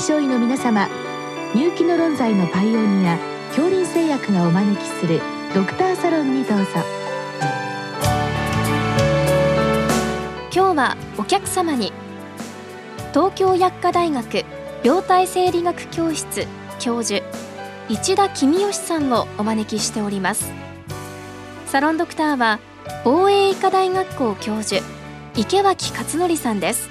症医の皆様入気の論剤のパイオニア恐林製薬がお招きするドクターサロンにどうぞ。今日はお客様に東京薬科大学病態生理学教室教授市田公義さんをお招きしております。サロンドクターは防衛医科大学校教授池脇勝則さんです。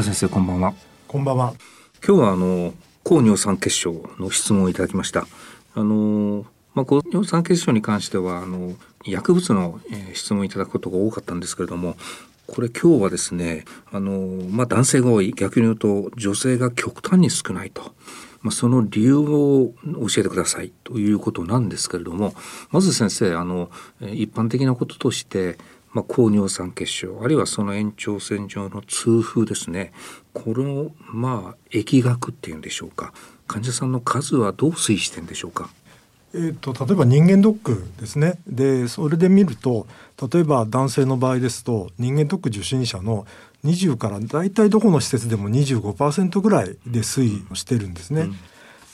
先生こんばんは。こんばんは。今日はあの高尿酸血症の質問をいただきました。あのまあ、高尿酸血症に関してはあの薬物の、えー、質問いただくことが多かったんですけれどもこれ今日はですねあの、まあ、男性が多い逆に言うと女性が極端に少ないと。まあ、その理由を教えてくださいということなんですけれどもまず先生あの一般的なこととしてまあ、高尿酸血症あるいはその延長線上の痛風ですね。このまあ疫学っていうんでしょうか。患者さんの数はどう推移してんでしょうか。えーと、例えば人間ドックですね。でそれで見ると例えば男性の場合ですと人間ドック受診者の20から大体どこの施設でも25%ぐらいで推移してるんですね。うん、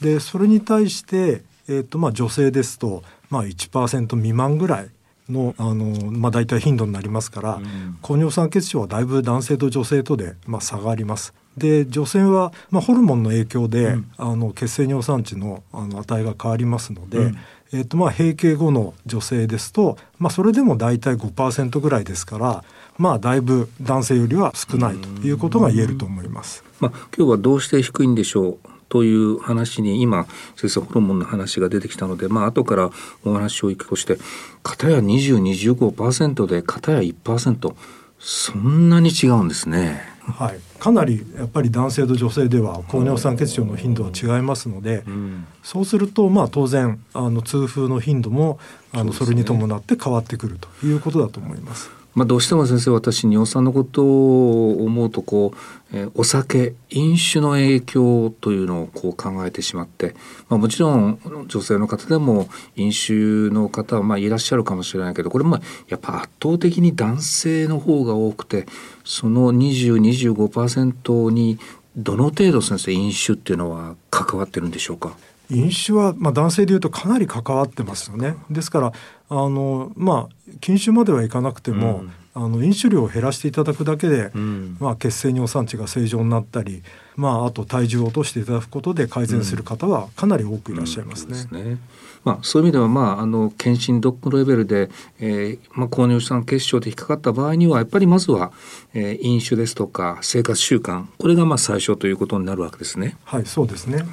でそれに対して、えーとまあ、女性ですと、まあ、1%未満ぐらいのあの、まあ、大体頻度になりますから、うん、高尿酸血症はだいぶ男性と女性とで、まあ、差があります。で女性は、まあ、ホルモンの影響で、うん、あの血清尿酸値のあの値が変わりますので、うん、えーとまあ、閉経後の女性ですと、まあ、それでも大体5%ぐらいですからまあだいぶ男性よりは少ないということが言えると思います。まあ、今日はどうして低いんでしょう？という話に今先生ホルモンの話が出てきたのでまあ後からお話をいくとして片や2025%で片や1%そんなに違うんですね。はい、かなりやっぱり男性と女性では高尿酸血症の頻度は違いますので、うん、そうするとまあ当然あの痛風の頻度もあのそれに伴って変わってくるということだと思います。まあ、どうしても先生私尿酸のことを思うとこう、えー、お酒飲酒の影響というのをこう考えてしまって、まあ、もちろん女性の方でも飲酒の方はまあいらっしゃるかもしれないけどこれもやっぱ圧倒的に男性の方が多くてその2025%にどの程度先生飲酒っていうのは関わってるんでしょうか？飲酒は、まあ、男性でいうとかなり関わってますよね。ですからあのまあ禁酒まではいかなくても、うん、あの飲酒量を減らしていただくだけで、うん、まあ、血清尿酸値が正常になったり、まあ、あと体重を落としていただくことで改善する方はかなり多くいらっしゃいますね。うん、ねまあ、そういう意味では、まあ、あの検診ドックレベルで、えーまあ、高尿酸血症で引っかかった場合にはやっぱりまずは、えー、飲酒ですとか生活習慣これがまあ最初ということになるわけですね。はいそうですね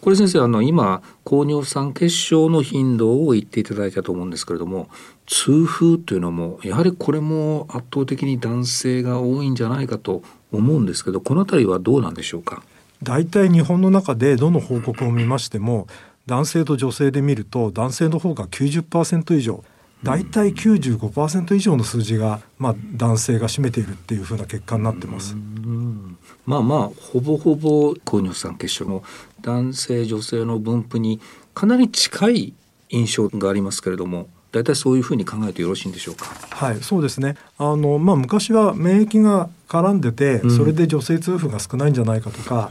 これ先生あの今高尿酸血症の頻度を言っていただいたと思うんですけれども痛風というのもやはりこれも圧倒的に男性が多いんじゃないかと思うんですけどこの辺りはどうなんでしょうか？大体日本の中でどの報告を見ましても男性と女性で見ると男性の方が90%以上大体95%以上の数字が、まあ、男性が占めているっていうふうな結果になってます。まあまあほぼほぼ高尿酸血症の男性女性の分布にかなり近い印象がありますけれども大体そういうふうに考えてよろしいんでしょうか？はい、そうですね。あのまあ昔は免疫が絡んでて、うん、それで女性痛風が少ないんじゃないかとか、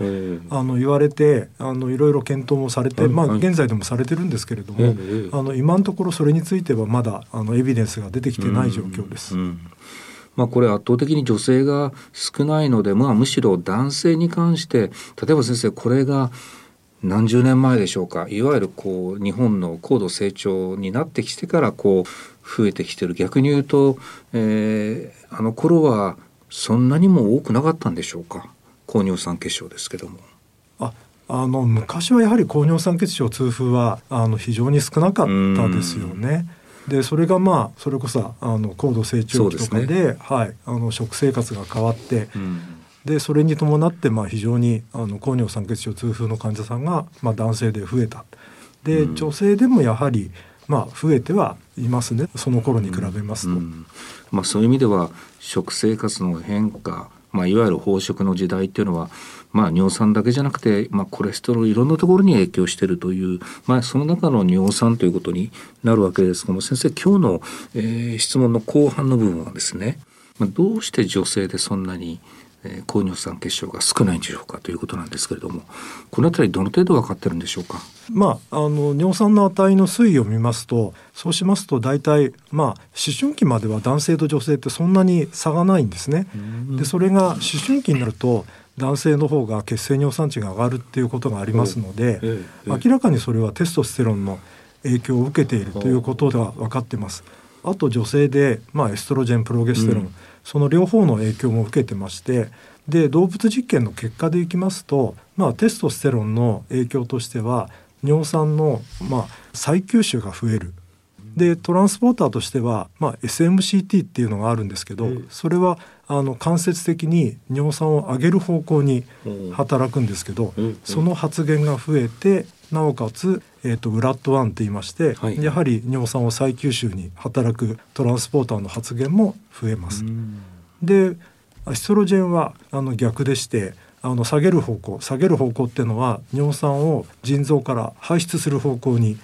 あの言われてあのいろいろ検討もされて、まあ現在でもされてるんですけれども、あの今のところそれについてはまだあのエビデンスが出てきてない状況です。うんうんまあ、これ圧倒的に女性が少ないので、まあ、むしろ男性に関して例えば先生これが何十年前でしょうか。いわゆるこう日本の高度成長になってきてからこう増えてきてる。逆に言うと、えー、あの頃はそんなにも多くなかったんでしょうか。高尿酸血症ですけども。ああの昔はやはり高尿酸血症痛風はあの非常に少なかったですよね。でそれがまあそれこそあの高度成長期とかで、ね、はい、あの食生活が変わって、うん、でそれに伴ってまあ非常にあの高尿酸血症痛風の患者さんがまあ男性で増えた。で、うん、女性でもやはりまあ、増えてはいますねその頃に比べますと。うんうん、まあ、そういう意味では食生活の変化、まあ、いわゆる飽食の時代っていうのは、まあ、尿酸だけじゃなくて、まあ、コレステロールいろんなところに影響しているという、まあ、その中の尿酸ということになるわけですけども先生今日の、えー、質問の後半の部分はですね、まあ、どうして女性でそんなにえー、高尿酸血症が少ないんでしょうかということなんですけれどもこの辺りどの程度分かってるんでしょうか、まあ、あの尿酸の値の推移を見ますとそうしますと大体、まあ、思春期までは男性と女性ってそんなに差がないんですね。でそれが思春期になると男性の方が血清尿酸値が上がるっていうことがありますので、明らかにそれはテストステロンの影響を受けているということが分かってます。あと女性で、まあ、エストロジェンプロゲステロン、うんその両方の影響も受けてましてで動物実験の結果でいきますと、まあ、テストステロンの影響としては尿酸の、まあ、再吸収が増える。でトランスポーターとしては、まあ、SMCT っていうのがあるんですけど、それはあの間接的に尿酸を上げる方向に働くんですけど、その発現が増えてなおかつ、えーと、ウラット1と言いまして、はい、やはり尿酸を再吸収に働くトランスポーターの発現も増えます。でアストロジェンはあの逆でしてあの下げる方向下げる方向っていうのは尿酸を腎臓から排出する方向に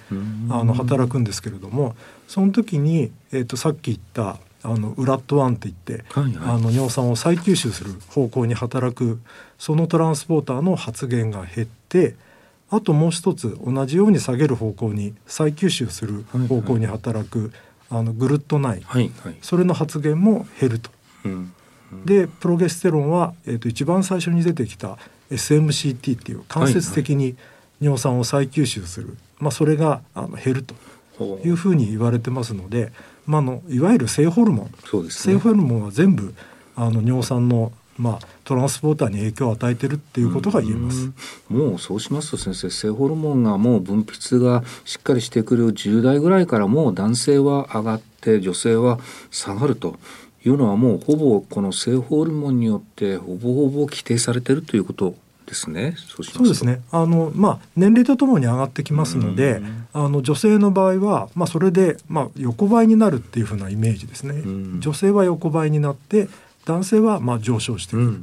あの働くんですけれどもその時に、えーと、さっき言ったあのウラット1って言って、はいはい、あの尿酸を再吸収する方向に働くそのトランスポーターの発現が減ってあともう一つ同じように下げる方向に再吸収する方向に働く、はいはい、あのグルッはいはい、それの発現も減ると。うんでプロゲステロンは、えーと、一番最初に出てきた SMCT っていう間接的に尿酸を再吸収する、はいはい、まあ、それがあの減るというふうに言われてますので、まあ、のいわゆる性ホルモン、ね、性ホルモンは全部あの尿酸のまあ、トランスポーターに影響を与えてるっていうことが言えます。うもうそうしますと先生性ホルモンがもう分泌がしっかりしてくる10代ぐらいからもう男性は上がって女性は下がるというのはもうほぼこの性ホルモンによってほぼほぼ規定されてるということですね。そうですね。あのまあ年齢とともに上がってきますので、あの女性の場合はまあそれでまあ横ばいになるっていうふうなイメージですね。女性は横ばいになって男性はまあ上昇してくる。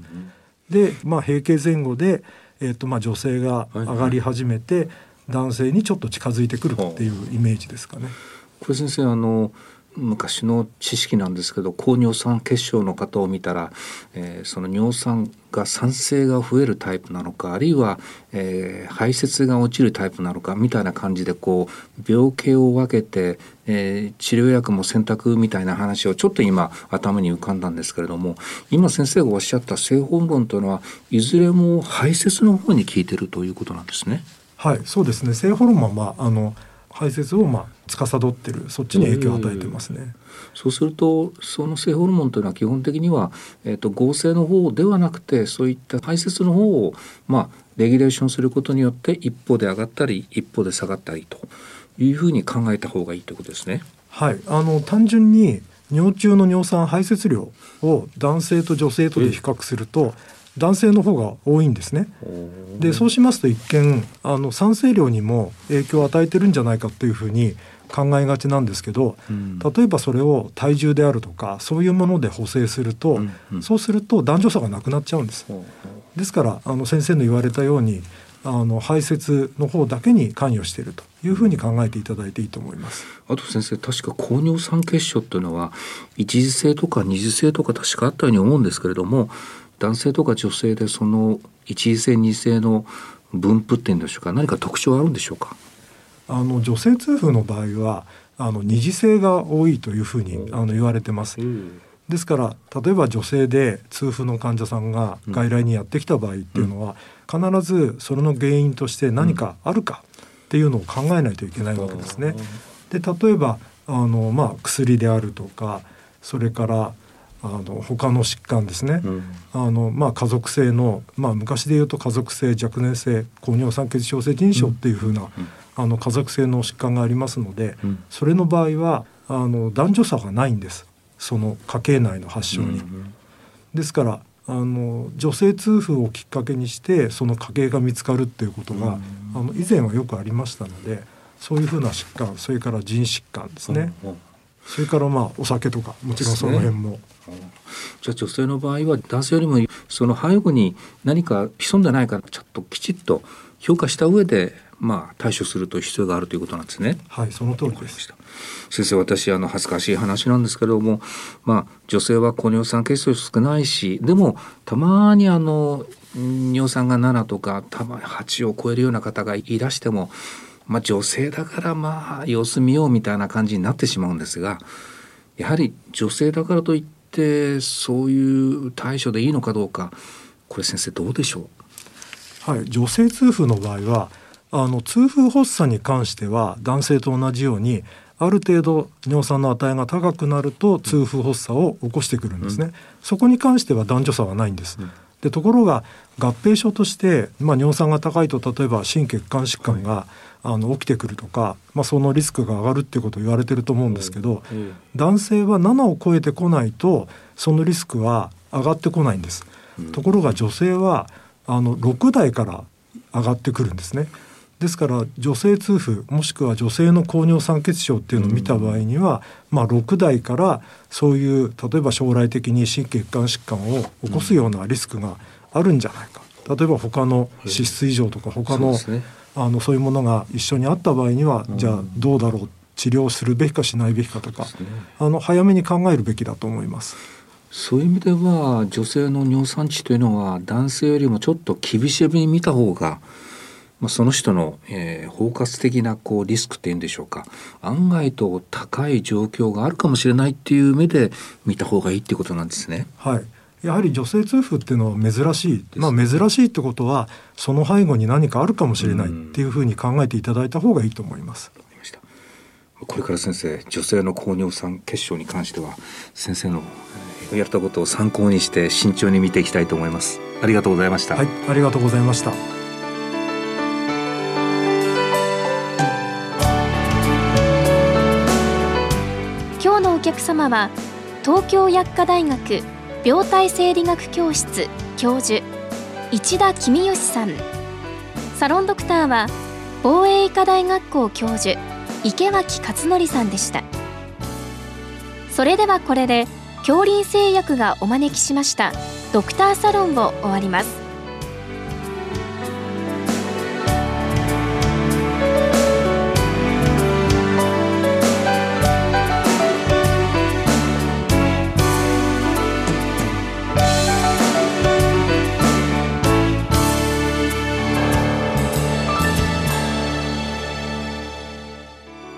でまあ閉経前後でえっ、ー、とまあ女性が上がり始めて、はいはい、男性にちょっと近づいてくるっていうイメージですかね。これ先生あの昔の知識なんですけど高尿酸血症の方を見たら、えー、その尿酸が酸性が増えるタイプなのかあるいは、えー、排泄が落ちるタイプなのかみたいな感じでこう病気を分けて、えー、治療薬も選択みたいな話をちょっと今頭に浮かんだんですけれども今先生がおっしゃった性ホルモンというのはいずれも排泄の方に効いてるということなんですね。はいそうですね性ホルモンはまああの排泄をまあ司ってるそっちに影響を与えてますね。そうするとその性ホルモンというのは基本的には、えーと、合成の方ではなくてそういった排泄の方を、まあ、レギュレーションすることによって一方で上がったり一方で下がったりというふうに考えた方がいいということですね。はい、あの単純に尿中の尿酸排泄量を男性と女性とで比較すると、男性の方が多いんですね。でそうしますと一見あの酸性量にも影響を与えてるんじゃないかというふうに考えがちなんですけど、うん、例えばそれを体重であるとかそういうもので補正すると、うんうん、そうすると男女差がなくなっちゃうんです。ですからあの先生の言われたようにあの排泄の方だけに関与しているというふうに考えていただいていいと思います。あと先生確か高尿酸血症っていうのは一次性とか二次性とか確かあったように思うんですけれども男性とか女性でその一次性二次性の分布っていうんでしょうか。何か特徴あるんでしょうか。あの女性痛風の場合はあの二次性が多いというふうにあの言われてます。ですから例えば女性で痛風の患者さんが外来にやってきた場合っていうのは、必ずそれの原因として何かあるかっていうのを考えないといけないわけですね。で例えばあの、まあ、薬であるとかそれからあの他の疾患ですね、うん、あのまあ、家族性の、まあ、昔で言うと家族性若年性高尿酸血症性腎症っていうふうな、うん、あの家族性の疾患がありますので、うん、それの場合はあの男女差がないんです。その家系内の発症に。ですからあの女性痛風をきっかけにしてその家系が見つかるっていうことが、あの以前はよくありましたのでそういうふうな疾患それから腎疾患ですね、それからまあお酒とかもちろんその辺も、じゃあ女性の場合は男性よりもその背後に何か潜んでないかちょっときちっと評価した上でまあ対処すると必要があるということなんですね。はいその通りでした先生私あの恥ずかしい話なんですけれどもまあ女性は高尿酸血症少ないしでもたまにあのん尿酸が7とかたまに8を超えるような方がいらしてもまあ女性だからまあ様子見ようみたいな感じになってしまうんですがやはり女性だからといってそういう対処でいいのかどうかこれ先生どうでしょう？はい、女性痛風の場合はあの痛風発作に関しては男性と同じようにある程度尿酸の値が高くなると痛風発作を起こしてくるんですね、そこに関しては男女差はないんです、うんでところが合併症として、まあ、尿酸が高いと例えば心血管疾患が、あの起きてくるとか、まあ、そのリスクが上がるっていうことを言われてると思うんですけど、え男性は7を超えてこないとそのリスクは上がってこないんです、うん。ところが女性はあの6代から上がってくるんですねですから女性痛風もしくは女性の高尿酸血症っていうのを見た場合には、まあ、6代からそういう例えば将来的に心血管疾患を起こすようなリスクがあるんじゃないか。例えば他の脂質異常とか他のそうですね。あのそういうものが一緒にあった場合には、うん。じゃあどうだろう治療するべきかしないべきかとか、ね。あの早めに考えるべきだと思います。そういう意味では女性の尿酸値というのは男性よりもちょっと厳しめに見た方が、まあ、その人の、えー包括的なこうリスクっていうんでしょうか案外と高い状況があるかもしれないっていう目で見た方がいいっていうことなんですね。はい。やはり女性痛風っていうのは珍しい、まあ珍しいってことはその背後に何かあるかもしれないっていうふうに考えていただいた方がいいと思います。わかりましたこれから先生女性の高尿酸血症に関しては先生のえーやったことを参考にして慎重に見ていきたいと思います。ありがとうございました。はい、ありがとうございました。お客様は東京薬科大学病態生理学教室教授市田公義さん。サロンドクターは防衛医科大学校教授池脇勝則さんでした。それではこれで恐林製薬がお招きしましたドクターサロンを終わります。